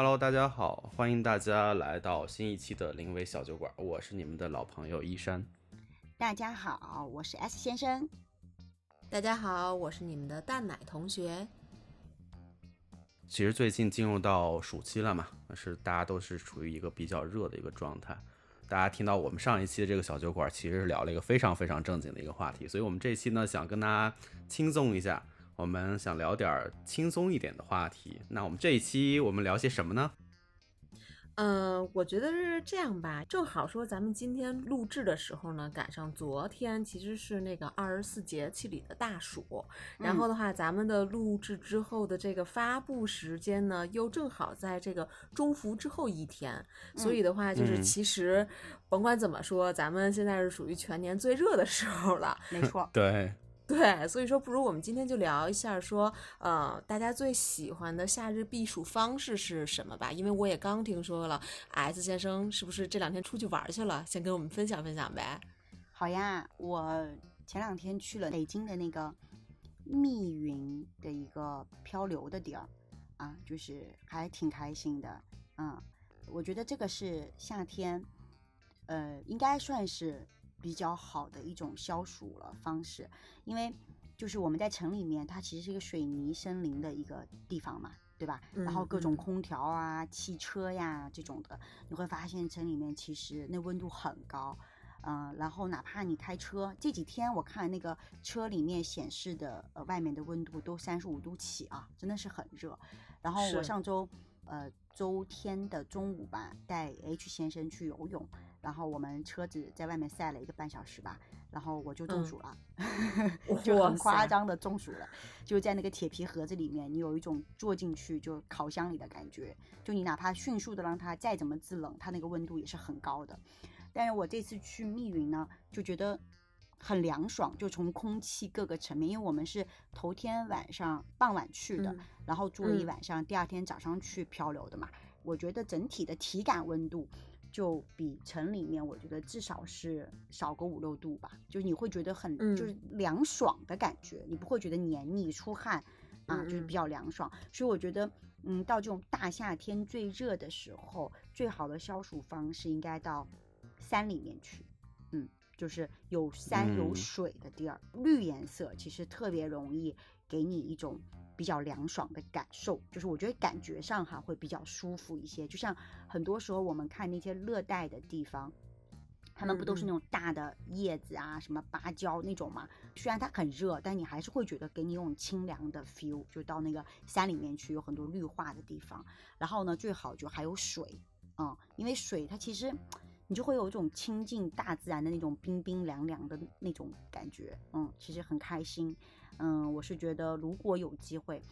Hello，大家好，欢迎大家来到新一期的临危小酒馆，我是你们的老朋友依山。大家好，我是 S 先生。大家好，我是你们的蛋奶同学。其实最近进入到暑期了嘛，是大家都是处于一个比较热的一个状态。大家听到我们上一期的这个小酒馆，其实是聊了一个非常非常正经的一个话题，所以我们这期呢想跟大家轻松一下，我们想聊点轻松一点的话题。那我们这一期我们聊些什么呢？嗯，我觉得是这样吧，正好说咱们今天录制的时候呢，赶上昨天其实是那个二十四节气里的大暑，然后的话，咱们的录制之后的这个发布时间呢，又正好在这个中伏之后一天，所以的话，就是其实甭管怎么说，咱们现在是属于全年最热的时候了，没错，对。对，所以说不如我们今天就聊一下，说呃，大家最喜欢的夏日避暑方式是什么吧？因为我也刚听说了，S 先生是不是这两天出去玩去了？先跟我们分享分享呗。好呀，我前两天去了北京的那个密云的一个漂流的地儿，啊，就是还挺开心的。嗯，我觉得这个是夏天，呃，应该算是。比较好的一种消暑了方式，因为就是我们在城里面，它其实是一个水泥森林的一个地方嘛，对吧？然后各种空调啊、汽车呀这种的，你会发现城里面其实那温度很高，嗯，然后哪怕你开车，这几天我看那个车里面显示的呃外面的温度都三十五度起啊，真的是很热。然后我上周呃周天的中午吧，带 H 先生去游泳。然后我们车子在外面晒了一个半小时吧，然后我就中暑了，就很夸张的中暑了，就在那个铁皮盒子里面，你有一种坐进去就烤箱里的感觉，就你哪怕迅速的让它再怎么制冷，它那个温度也是很高的。但是我这次去密云呢，就觉得很凉爽，就从空气各个层面，因为我们是头天晚上傍晚去的，然后住了一晚上，第二天早上去漂流的嘛，我觉得整体的体感温度。就比城里面，我觉得至少是少个五六度吧，就是你会觉得很就是凉爽的感觉，你不会觉得黏腻出汗啊，就是比较凉爽。所以我觉得，嗯，到这种大夏天最热的时候，最好的消暑方式应该到山里面去，嗯，就是有山有水的地儿，绿颜色其实特别容易给你一种。比较凉爽的感受，就是我觉得感觉上哈会比较舒服一些。就像很多时候我们看那些热带的地方，他们不都是那种大的叶子啊，什么芭蕉那种嘛？虽然它很热，但你还是会觉得给你一种清凉的 feel。就到那个山里面去，有很多绿化的地方，然后呢，最好就还有水，嗯，因为水它其实你就会有一种亲近大自然的那种冰冰凉凉的那种感觉，嗯，其实很开心。嗯，我是觉得如果有机会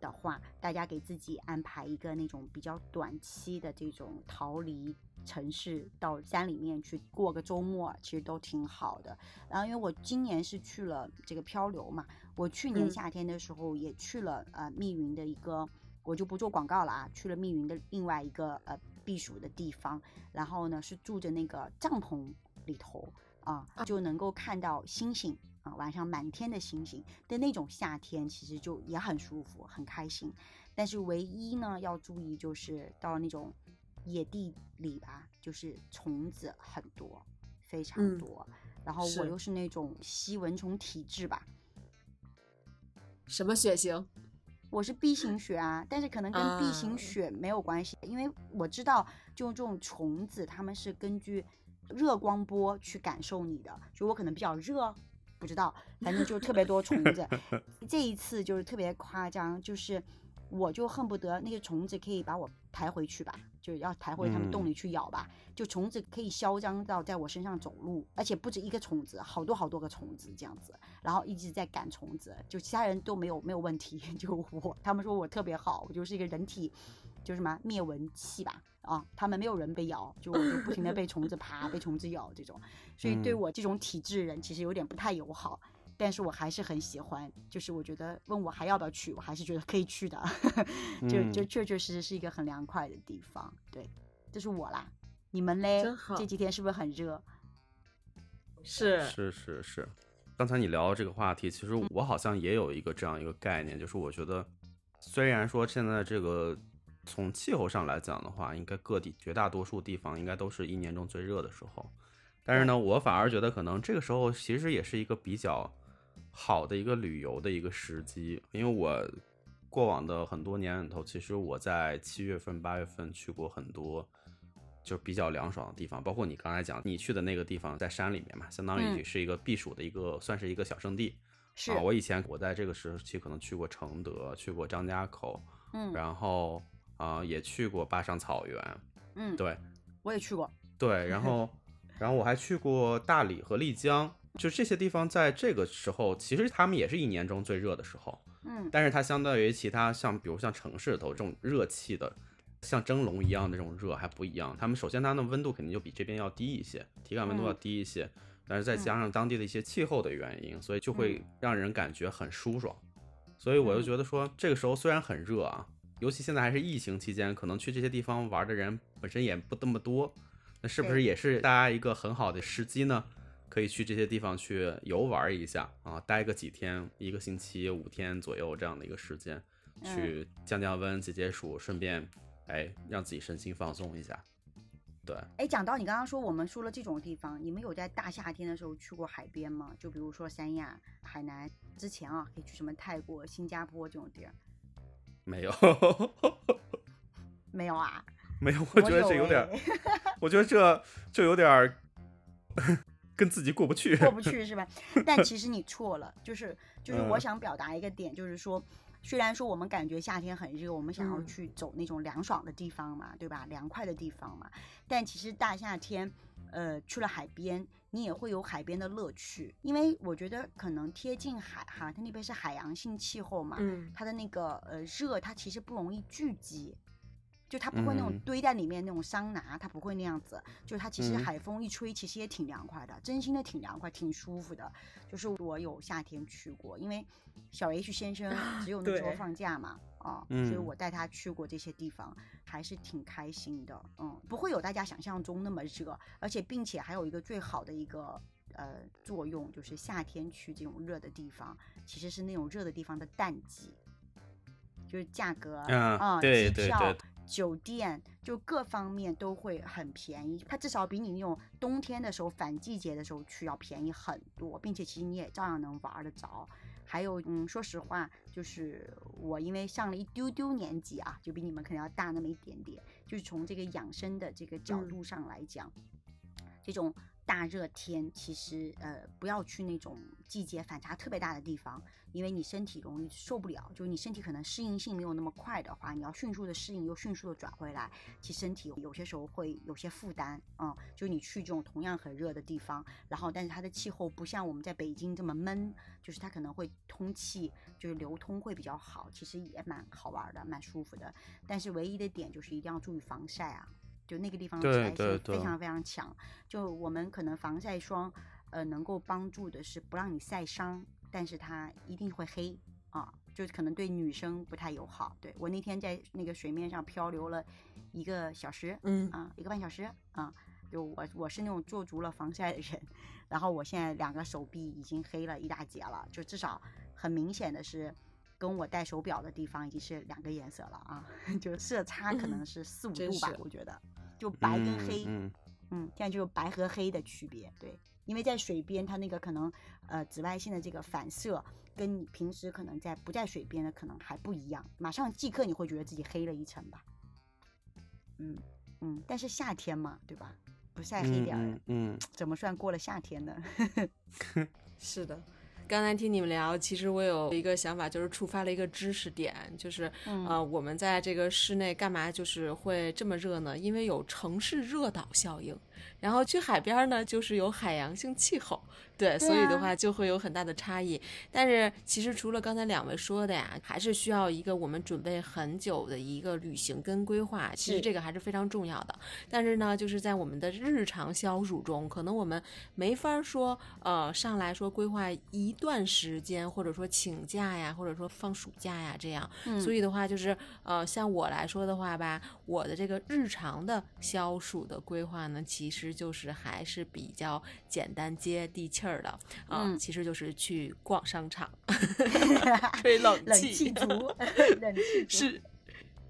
的话，大家给自己安排一个那种比较短期的这种逃离城市，到山里面去过个周末，其实都挺好的。然后，因为我今年是去了这个漂流嘛，我去年夏天的时候也去了呃密云的一个，我就不做广告了啊，去了密云的另外一个呃避暑的地方，然后呢是住着那个帐篷里头啊，就能够看到星星。啊，晚上满天的星星的那种夏天，其实就也很舒服，很开心。但是唯一呢，要注意就是到那种野地里吧，就是虫子很多，非常多。然后我又是那种吸蚊虫体质吧。什么血型？我是 B 型血啊，但是可能跟 B 型血没有关系，因为我知道，就这种虫子，它们是根据热光波去感受你的，就我可能比较热。不知道，反正就特别多虫子。这一次就是特别夸张，就是我就恨不得那些虫子可以把我抬回去吧，就要抬回他们洞里去咬吧。就虫子可以嚣张到在我身上走路，而且不止一个虫子，好多好多个虫子这样子，然后一直在赶虫子，就其他人都没有没有问题，就我他们说我特别好，我就是一个人体。就什么灭蚊器吧，啊，他们没有人被咬，就我就不停的被虫子爬，被虫子咬这种，所以对我这种体质人其实有点不太友好，但是我还是很喜欢，就是我觉得问我还要不要去，我还是觉得可以去的，就就确确实实是一个很凉快的地方，对，这是我啦，你们嘞？这几天是不是很热？是是是是，刚才你聊这个话题，其实我好像也有一个这样一个概念，就是我觉得虽然说现在这个。从气候上来讲的话，应该各地绝大多数地方应该都是一年中最热的时候。但是呢，我反而觉得可能这个时候其实也是一个比较好的一个旅游的一个时机，因为我过往的很多年里头，其实我在七月份、八月份去过很多就比较凉爽的地方，包括你刚才讲你去的那个地方在山里面嘛，相当于嗯。是一个避暑的一个，算是一个小圣地。是。啊，我以前我在这个时期可能去过承德，去过张家口，嗯。然后啊、呃也去过坝上草原，嗯，对我也去过。对，然后然后我还去过大理和丽江，就这些地方在这个时候，其实他们也是一年中最热的时候，嗯但是它相对于其他像比如像城市里头这种热气的。像蒸笼一样的这种热还不一样，他们首先它的温度肯定就比这边要低一些，体感温度要嗯低一些，但是再加上当地的一些气候的原因，所以就会嗯让人感觉很舒爽。所以我就嗯觉得说，这个时候虽然很热啊，尤其现在还是疫情期间，可能去这些地方玩的人本身也不那么多，那是不是也是大家一个很好的时机呢？可以去这些地方去游玩一下啊，待个几天，一个星期、五天左右这样的一个时间，嗯去降降温、解解暑，顺便哎让自己身心放松一下。对，哎，讲到你刚刚说我们说了这种地方，你们有在大夏天的时候去过海边吗？就比如说三亚、海南，之前啊可以去什么泰国、新加坡这种地儿，没有，没有啊？没有，我觉得这有点 我觉得这就有点儿跟自己过不去。过不去是吧？但其实你 错了，就是就是我嗯想表达一个点，就是说，虽然说我们感觉夏天很热，我们想要嗯去走那种凉爽的地方嘛，对吧？凉快的地方嘛，但其实大夏天，呃，去了海边，你也会有海边的乐趣，因为我觉得可能贴近海哈，它那边是海洋性气候嘛，嗯。它的那个呃热，它其实不容易聚集，就它不会那种嗯堆在里面那种桑拿，它不会那样子。就它其实嗯海风一吹，其实也挺凉快的，真心的挺凉快，挺舒服的。就是我有夏天去过，因为小 H 先生 只有那时候放假嘛，啊，所以嗯我带他去过这些地方，还是挺开心的。嗯，不会有大家想象中那么热，而且并且还有一个最好的一个。呃，作用就是夏天去这种热的地方，其实是那种热的地方的淡季，就是价格嗯啊、对机票对对酒店就各方面都会很便宜，它至少比你那种冬天的时候反季节的时候去要便宜很多，并且其实你也照样能玩得着。还有，嗯，说实话，就是我因为上了一丢丢年纪啊，就比你们可能要大那么一点点，就是从这个养生的这个角嗯度上来讲，这种大热天其实呃不要去那种季节反差特别大的地方，因为你身体容易受不了，就是你身体可能适应性没有那么快的话，你要迅速的适应又迅速的转回来，其实身体有些时候会有些负担，嗯，就你去这种同样很热的地方，然后但是它的气候不像我们在北京这么闷，就是它可能会通气，就是流通会比较好，其实也蛮好玩的，蛮舒服的。但是唯一的点就是一定要注意防晒啊，就那个地方对紫外对对线非常非常强。就我们可能防晒霜，呃，能够帮助的是不让你晒伤，但是它一定会黑啊，就是可能对女生不太友好。对我那天在那个水面上漂流了一个小时，嗯啊，一个半小时啊。就我我是那种做足了防晒的人，然后我现在两个手臂已经黑了一大截了，就至少很明显的是，跟我戴手表的地方已经是两个颜色了啊，就色差可能是四五度吧，我觉得，就白跟黑，嗯。嗯，现在就是白和黑的区别，对，因为在水边，它那个可能呃紫外线的这个反射，跟你平时可能在不在水边的可能还不一样，马上即刻你会觉得自己黑了一层吧，嗯嗯，但是夏天嘛，对吧？不晒黑嗯点儿，嗯嗯，怎么算过了夏天呢？是的，刚才听你们聊，其实我有一个想法，就是触发了一个知识点，就是、嗯呃，我们在这个室内干嘛就是会这么热呢？因为有城市热岛效应，然后去海边呢，就是有海洋性气候，对，所以的啊话就会有很大的差异。但是其实除了刚才两位说的呀，还是需要一个我们准备很久的一个旅行跟规划，其实这个还是非常重要的。但是呢，就是在我们的日常消暑中，可能我们没法说，呃，上来说规划一段时间，或者说请假呀，或者说放暑假呀，这样。嗯所以的话，就是呃，像我来说的话吧，我的这个日常的消暑的规划呢，其实就是还是比较简单接地气儿的啊、嗯其实就是去逛商场，吹冷冷气，气足，冷气足是。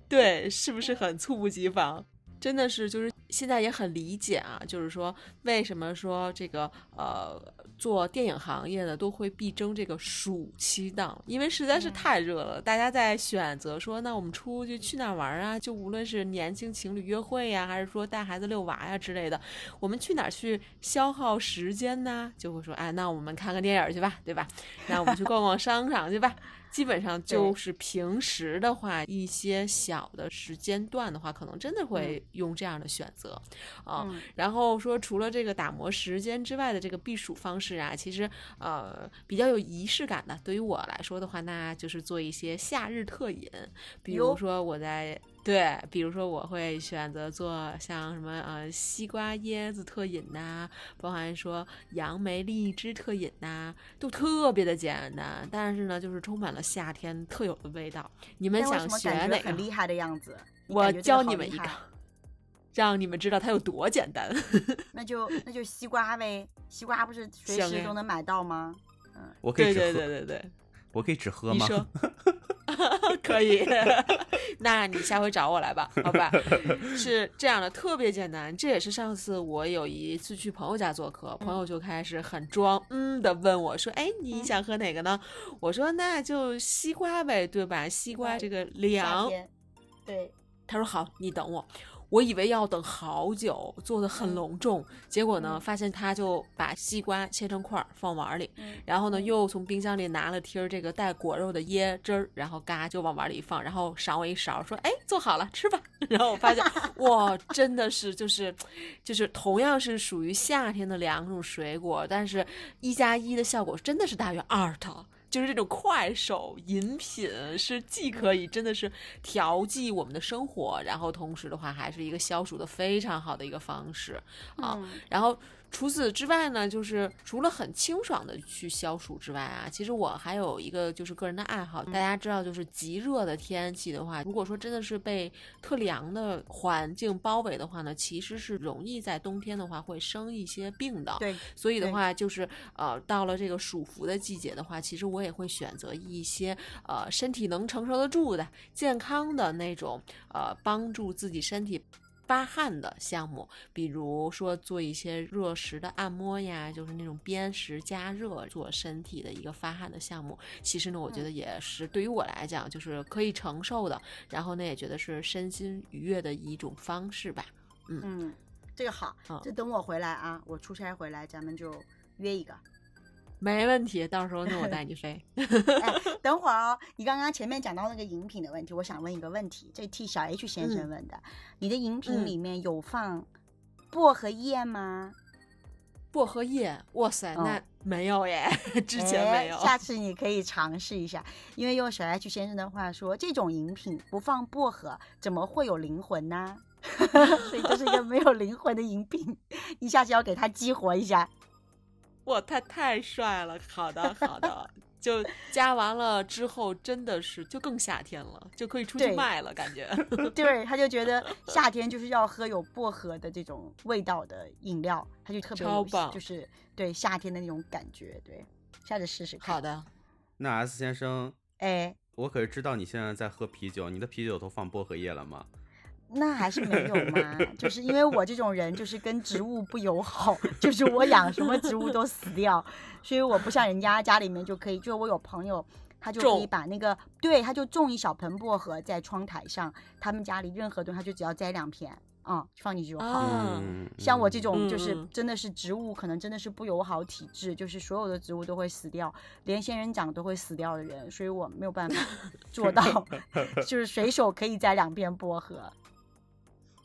对，是不是很猝不及防？真的是，就是现在也很理解啊，就是说为什么说这个呃做电影行业的都会必争这个暑期档，因为实在是嗯太热了，大家在选择说那我们出去去哪儿玩啊？就无论是年轻情侣约会呀、还是说带孩子遛娃呀之类的，我们去哪儿去消耗时间呢？就会说，哎，那我们看个电影去吧，对吧？那我们去逛逛商场去吧。基本上就是平时的话，一些小的时间段的话，可能真的会用这样的选择啊。嗯然后说，除了这个打磨时间之外的这个避暑方式啊，其实呃比较有仪式感的。对于我来说的话，那就是做一些夏日特饮，比如说我在。对，比如说我会选择做像什么呃西瓜椰子特饮呐、包含说杨梅荔枝特饮呐、都特别的简单，但是呢，就是充满了夏天特有的味道。你们想学哪个？很厉害的样子？我教你们一个，让你们知道它有多简单。那就那就西瓜呗，西瓜不是随时都能买到吗？嗯我可以只喝，对对对对，我可以只喝吗？你 说 可以，那你下回找我来吧，好吧？是这样的，特别简单。这也是上次我有一次去朋友家做客，朋友就开始很装嗯的问我说：“哎，你嗯想喝哪个呢？”我说：“那就西瓜呗，对吧？西瓜这个凉。”，对，他说好，你等我。我以为要等好久，做的很嗯隆重，结果呢，嗯发现他就把西瓜切成块儿放碗里，嗯然后呢，嗯又从冰箱里拿了贴儿这个带果肉的椰汁儿，然后嘎就往碗里一放，然后赏我一勺，说：“哎，做好了，吃吧。”然后我发现，哇，真的是就是就是同样是属于夏天的两种水果，但是一加一的效果真的是大于二的。就是这种快手饮品，是既可以真的是调剂我们的生活，然后同时的话还是一个消暑的非常好的一个方式啊。嗯然后除此之外呢，就是除了很清爽的去消暑之外啊，其实我还有一个就是个人的爱好。大家知道，就是极热的天气的话，如果说真的是被特凉的环境包围的话呢，其实是容易在冬天的话会生一些病的。对，所以的话，就是呃，到了这个暑伏的季节的话，其实我也会选择一些呃身体能承受得住的、健康的那种呃帮助自己身体。发汗的项目，比如说做一些热石的按摩呀，就是那种砭石加热做身体的一个发汗的项目。其实呢，我觉得也是对于我来讲，就是可以承受的，然后呢，也觉得是身心愉悦的一种方式吧。嗯，这个好嗯，这等我回来啊，我出差回来，咱们就约一个。没问题，到时候那，我带你飞。哎，等会儿哦，你刚刚前面讲到那个饮品的问题，我想问一个问题，这替小 H 先生嗯问的，你的饮品嗯里面有放薄荷叶吗？薄荷叶，哇塞，哦那没有耶，之前哎没有。下次你可以尝试一下，因为用小 H 先生的话说，这种饮品不放薄荷，怎么会有灵魂呢？所以这是一个没有灵魂的饮品，你下次要给它激活一下。哇，他太帅了！好的，好的，就加完了之后，真的是就更夏天了，就可以出去卖了，感觉。对，他就觉得 夏天就是要喝有薄荷的这种味道的饮料，他就特别超棒就是对夏天的那种感觉。对，下次试试看。好，的，那 S 先生，哎，我可是知道你现在在喝啤酒，你的啤酒都放薄荷叶了吗？那还是没有嘛，就是因为 我这种人就是跟植物不友好，就是我养什么植物都死掉，所以我不像人家家里面就可以，就我有朋友。他就可以把那个，对，他就种一小盆薄荷在窗台上，他们家里任何东西他就只要摘两片，啊、放进去就好。啊嗯，像我这嗯种就是嗯真的是植物，可能真的是不友好体质，就是所有的植物都会死掉，连仙人掌都会死掉的人，所以我没有办法做到，就是随手可以摘两片薄荷。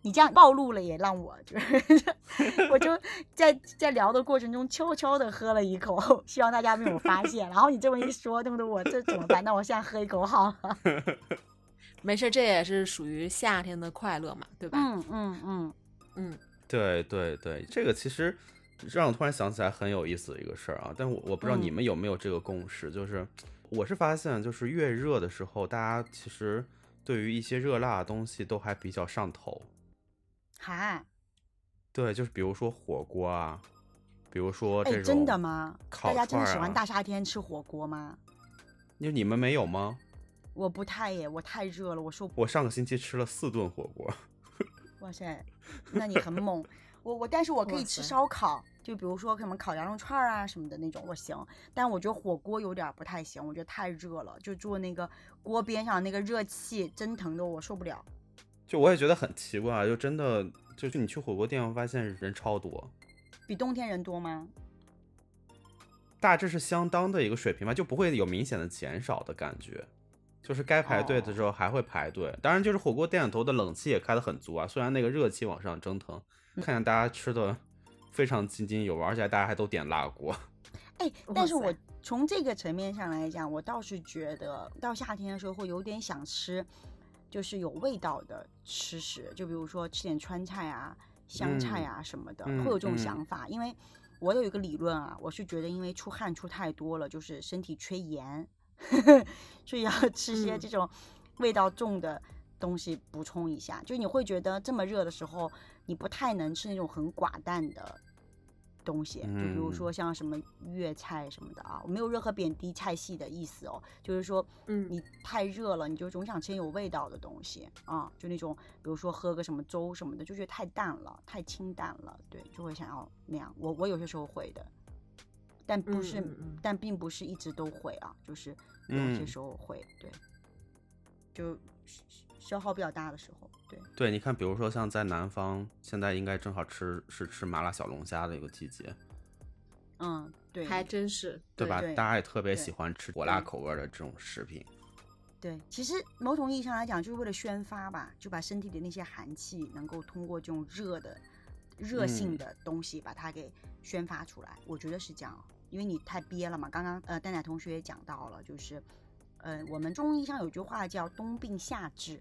你这样暴露了，也让我就是，我就在在聊的过程中悄悄的喝了一口，希望大家没有发现。然后你这么一说，弄得我这怎么办？那我现在喝一口好了。没事，这也是属于夏天的快乐嘛，对吧？嗯嗯嗯，嗯对对对，这个其实让我突然想起来很有意思的一个事儿啊，但我我不知道你嗯们有没有这个共识，就是我是发现，就是越热的时候，大家其实对于一些热辣的东西都还比较上头。哈，对，就是比如说火锅啊，比如说这哎，种，真的吗？大家真的喜欢大夏天吃火锅吗？就你们没有吗？我不太耶，我太热了，我受我上个星期吃了四顿火锅，哇塞，那你很猛。我我，但是我可以吃烧烤，就比如说什么烤羊肉串啊什么的那种，我行。但我觉得火锅有点不太行，我觉得太热了，就坐那个锅边上那个热气蒸腾的，我受不了。就我也觉得很奇怪，就真的就是你去火锅店，会发现人超多，比冬天人多吗？大致是相当的一个水平吧，就不会有明显的减少的感觉。就是该排队的时候还会排队，当然就是火锅店里头的冷气也开得很足啊，虽然那个热气往上蒸腾，看见大家吃的非常津津有味，而且大家还都点辣锅。哎，但是我从这个层面上来讲，我倒是觉得到夏天的时候会有点想吃，就是有味道的吃食，就比如说吃点川菜啊、湘菜啊什么的，嗯会有这种嗯想法。因为我有一个理论啊，我是觉得因为出汗出太多了，就是身体缺盐，所以要吃些嗯这种味道重的东西补充一下。就你会觉得这么热的时候，你不太能吃那种很寡淡的东西，就比如嗯。说像什么粤菜什么的啊，我没有任何贬低菜系的意思哦，就是说嗯。你太热了，你就总想吃有味道的东西啊，就那种比如说喝个什么粥什么的，就觉得太淡了，太清淡了，对，就会想要那样。我我有些时候会的，但不是，但并不是一直都会啊，就是有些嗯。时候会，对，就消消耗比较大的时候，对。对，你看，比如说像在南方，现在应该正好吃是吃麻辣小龙虾的一个季节，嗯，对，还真是，对吧？对大家也特别喜欢吃火辣口味的这种食品。对，其实某种意义上来讲，就是为了宣发吧，就把身体的那些寒气能够通过这种热的、热性嗯的东西把它给宣发出来。我觉得是这样，因为你太憋了嘛。刚刚呃，蛋奶同学也讲到了，就是呃，我们中医上有句话叫“冬病夏治”，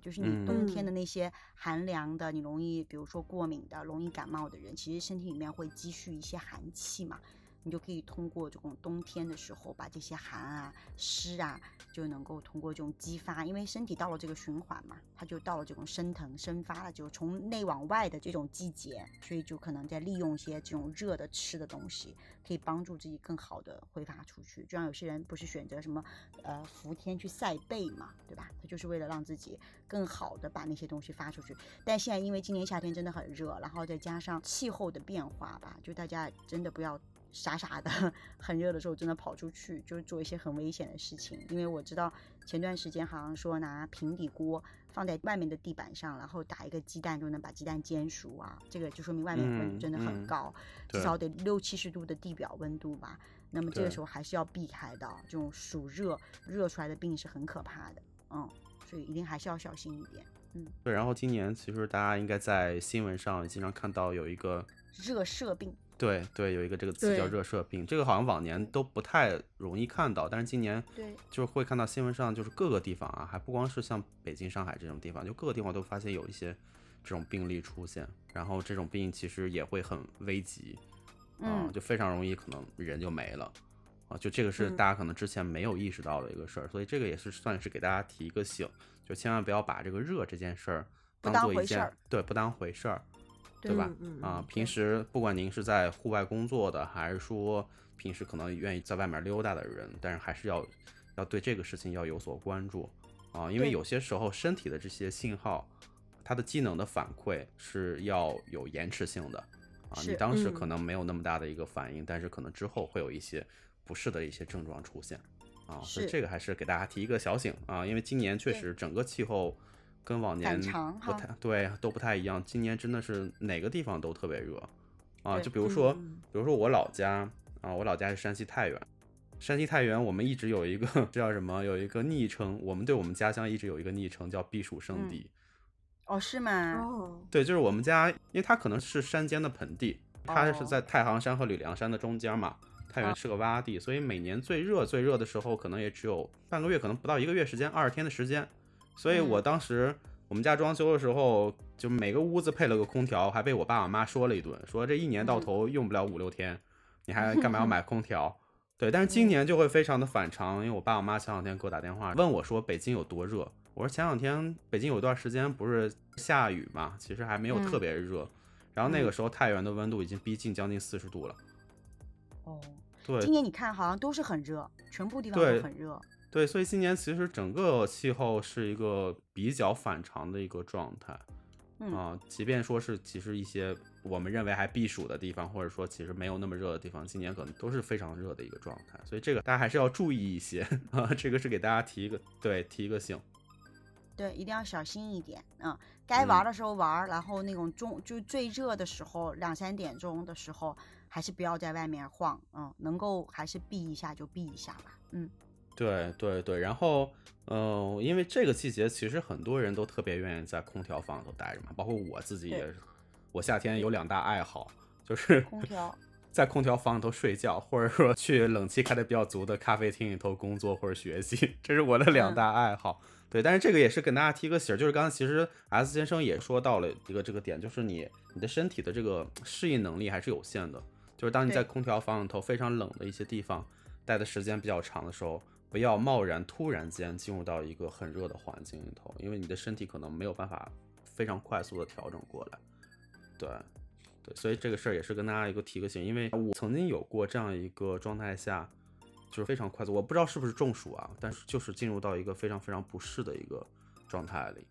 就是你冬天的那些寒凉的，你容易比如说过敏的、容易感冒的人，其实身体里面会积蓄一些寒气嘛。你就可以通过这种冬天的时候，把这些寒啊、湿啊，就能够通过这种激发，因为身体到了这个循环嘛，它就到了这种升腾、生发了，就从内往外的这种季节，所以就可能在利用一些这种热的吃的东西，可以帮助自己更好的挥发出去。就像有些人不是选择什么呃伏天去晒背嘛，对吧？他就是为了让自己更好的把那些东西发出去。但现在因为今年夏天真的很热，然后再加上气候的变化吧，就大家真的不要。傻傻的，很热的时候真的跑出去，就是做一些很危险的事情。因为我知道前段时间好像说拿平底锅放在外面的地板上，然后打一个鸡蛋就能把鸡蛋煎熟啊，这个就说明外面温度真的很嗯嗯高，至少得六七十度的地表温度吧。那么这个时候还是要避开的，这种暑热热出来的病是很可怕的，嗯，所以一定还是要小心一点。嗯对，然后今年其实大家应该在新闻上经常看到有一个，热射病，对对，有一个这个词叫热射病，这个好像往年都不太容易看到，但是今年对，就是会看到新闻上，就是各个地方啊，还不光是像北京、上海这种地方，就各个地方都发现有一些这种病例出现，然后这种病其实也会很危急，啊、嗯。就非常容易可能人就没了，啊，就这个是嗯。大家可能之前没有意识到的一个事儿，所以这个也是算是给大家提一个醒，就千万不要把这个热这件事儿不当当做一件回事儿。对不当回事儿，对吧？嗯啊，嗯平时不管您是在户外工作的，还是说平时可能愿意在外面溜达的人，但是还是要要对这个事情要有所关注啊，因为有些时候身体的这些信号，它的机能的反馈是要有延迟性的啊，你当时嗯可能没有那么大的一个反应，但是可能之后会有一些不适的一些症状出现啊，所以这个还是给大家提一个小醒啊，因为今年确实整个气候。跟往年不太对，都不太一样。今年真的是哪个地方都特别热啊！就比如说，嗯比如说我老家啊，我老家是山西太原。山西太原，我们一直有一个这 叫什么？有一个昵称，我们对我们家乡一直有一个昵称叫避暑圣地。哦，是吗？哦，对，就是我们家，因为它可能是山间的盆地，它是哦在太行山和吕梁山的中间嘛。太原啊是个洼地，所以每年最热最热的时候，可能也只有半个月，可能不到一个月时间，二十天的时间。所以我嗯。当时我们家装修的时候，就每个屋子配了个空调，还被我爸我妈说了一顿，说这一年到嗯头用不了五六天，你还 干嘛要买空调？对，但是今年就会非常的反常，因为我爸我妈前两天给我打电话问我说北京有多热，我说前两天北京有段时间不是下雨嘛，其实还没有特嗯。别热，然后那个时候太原的温度已经逼近将近四十度了，哦，对今年你看好像都是很热，全部地方都很热。对，所以今年其实整个气候是一个比较反常的一个状态嗯啊，即便说是其实一些我们认为还避暑的地方，或者说其实没有那么热的地方，今年可能都是非常热的一个状态，所以这个大家还是要注意一些 啊，这个是给大家提一个对提一个醒。对，一定要小心一点啊、嗯！该玩的时候玩，然后那种中就最热的时候，两三点钟的时候，还是不要在外面晃，嗯，能够还是避一下就避一下吧，嗯。对对对，然后，呃，因为这个季节其实很多人都特别愿意在空调房里头待着嘛，包括我自己也是。我夏天有两大爱好，就是空调，在空调房里头睡觉，或者说去冷气开的比较足的咖啡厅里头工作或者学习，这是我的两大爱好。嗯、对，但是这个也是跟大家提个醒，就是刚才其实 S 先生也说到了一个这个点，就是你你的身体的这个适应能力还是有限的，就是当你在空调房里头非常冷的一些地方待的时间比较长的时候。不要贸然突然间进入到一个很热的环境里头，因为你的身体可能没有办法非常快速的调整过来。对，对，所以这个事儿也是跟大家一个提个醒，因为我曾经有过这样一个状态下，就是非常快速，我不知道是不是中暑啊，但是就是进入到一个非常非常不适的一个状态里。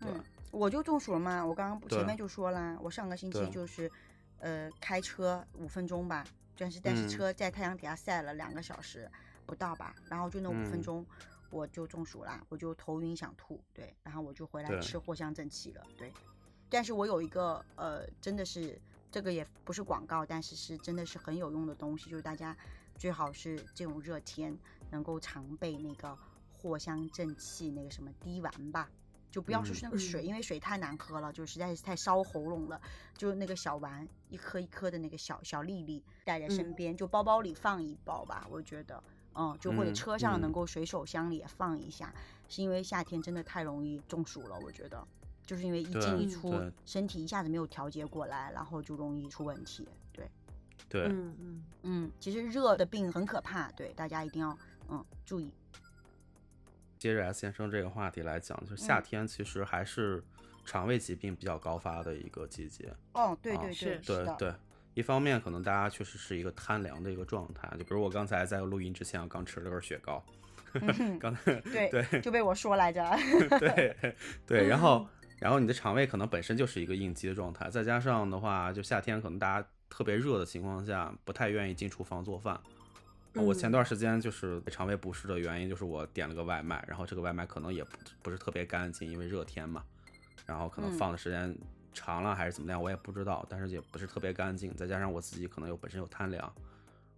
对，嗯、我就中暑了嘛，我刚刚前面就说啦，我上个星期就是，呃，开车五分钟吧，但是但是车在太阳底下晒了两个小时。不到吧，然后就那五分钟，我就中暑了，我就头晕想吐，对，然后我就回来吃藿香正气了，对。但是我有一个呃，真的是这个也不是广告，但是是真的是很有用的东西，就是大家最好是这种热天能够常备那个藿香正气那个什么滴丸吧，就不要说是那个水，嗯、因为水太难喝了，就实在是太烧喉咙了，就那个小丸一颗一颗的那个小小粒粒带在身边，嗯、就包包里放一包吧，我觉得。嗯，就或者车上能够随手箱里也放一下，嗯、是因为夏天真的太容易中暑了，我觉得，就是因为一进一出，身体一下子没有调节过来，然后就容易出问题。对，对，嗯嗯嗯，其实热的病很可怕，对，大家一定要嗯注意。接着 S 先生这个话题来讲，就是夏天其实还是肠胃疾病比较高发的一个季节。哦，对对啊、对，对对。一方面，可能大家确实是一个贪凉的一个状态，就比如我刚才在录音之前，我刚吃了根雪糕，刚才对对就被我说来着，对对，然后然后你的肠胃可能本身就是一个应激的状态，再加上的话，就夏天可能大家特别热的情况下，不太愿意进厨房做饭。我前段时间就是肠胃不适的原因，就是我点了个外卖，然后这个外卖可能也不不是特别干净，因为热天嘛，然后可能放的时间。长了还是怎么样，我也不知道，但是也不是特别干净，再加上我自己可能又本身有贪凉，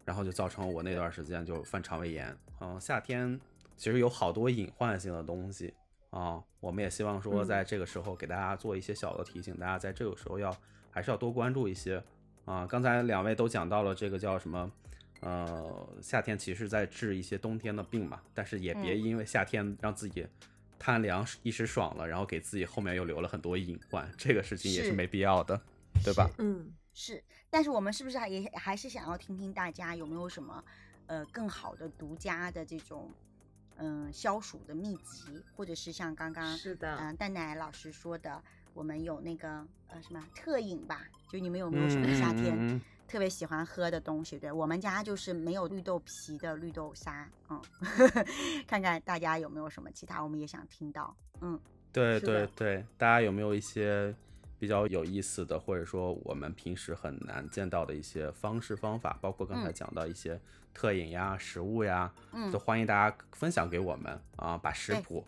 然后就造成我那段时间就犯肠胃炎。嗯，夏天其实有好多隐患性的东西啊，我们也希望说在这个时候给大家做一些小的提醒，大家在这个时候要还是要多关注一些啊。刚才两位都讲到了这个叫什么，呃，夏天其实在治一些冬天的病嘛，但是也别因为夏天让自己。贪凉一时爽了，然后给自己后面又留了很多隐患，这个事情也是没必要的，对吧？嗯，是。但是我们是不是还也还是想要听听大家有没有什么呃更好的独家的这种嗯、呃、消暑的秘籍，或者是像刚刚是的，嗯、呃、蛋奶老师说的，我们有那个呃什么特饮吧？就你们有没有什么夏天？特别喜欢喝的东西，对我们家就是没有绿豆皮的绿豆沙，嗯，看看大家有没有什么其他，我们也想听到，嗯，对对对，大家有没有一些比较有意思的，或者说我们平时很难见到的一些方式方法，包括刚才嗯讲到一些特饮呀、食物呀，嗯都欢迎大家分享给我们啊，把食对谱、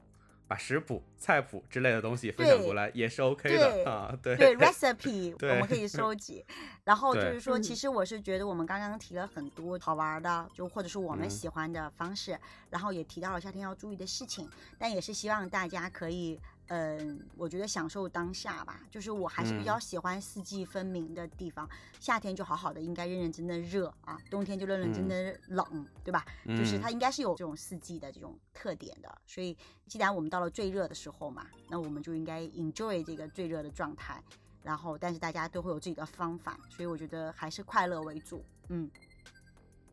把食谱、菜谱之类的东西分享对过来也是 OK 的啊，对对 recipe 我们可以收集。然后就是说，嗯其实我是觉得我们刚刚提了很多好玩的，就或者是我们嗯喜欢的方式，然后也提到了夏天要注意的事情，但也是希望大家可以。嗯，我觉得享受当下吧，就是我还是比较嗯喜欢四季分明的地方。夏天就好好的，应该认认真真的热啊；冬天就认认真真的冷，对吧？就是嗯它应该是有这种四季的这种特点的。所以，既然我们到了最热的时候嘛，那我们就应该 enjoy 这个最热的状态。然后，但是大家都会有自己的方法，所以我觉得还是快乐为主。嗯，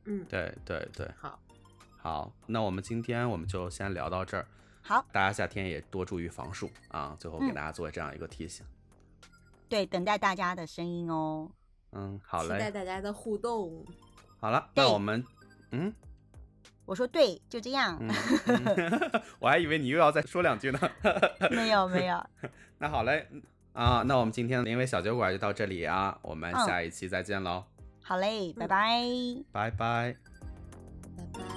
嗯，对对对，好，好，那我们今天我们就先聊到这儿，好，大家夏天也多注意防暑啊。最后给嗯大家做这样一个提醒。对，等待大家的声音哦。嗯，好嘞期待，大家的互动。好了，那我们嗯，我说对，就这样。嗯，嗯 我还以为你又要再说两句呢。没 有没有，那好嘞，啊，那我们今天的临危小酒馆就到这里啊，我们嗯下一期再见喽，好嘞，拜拜拜拜。拜拜。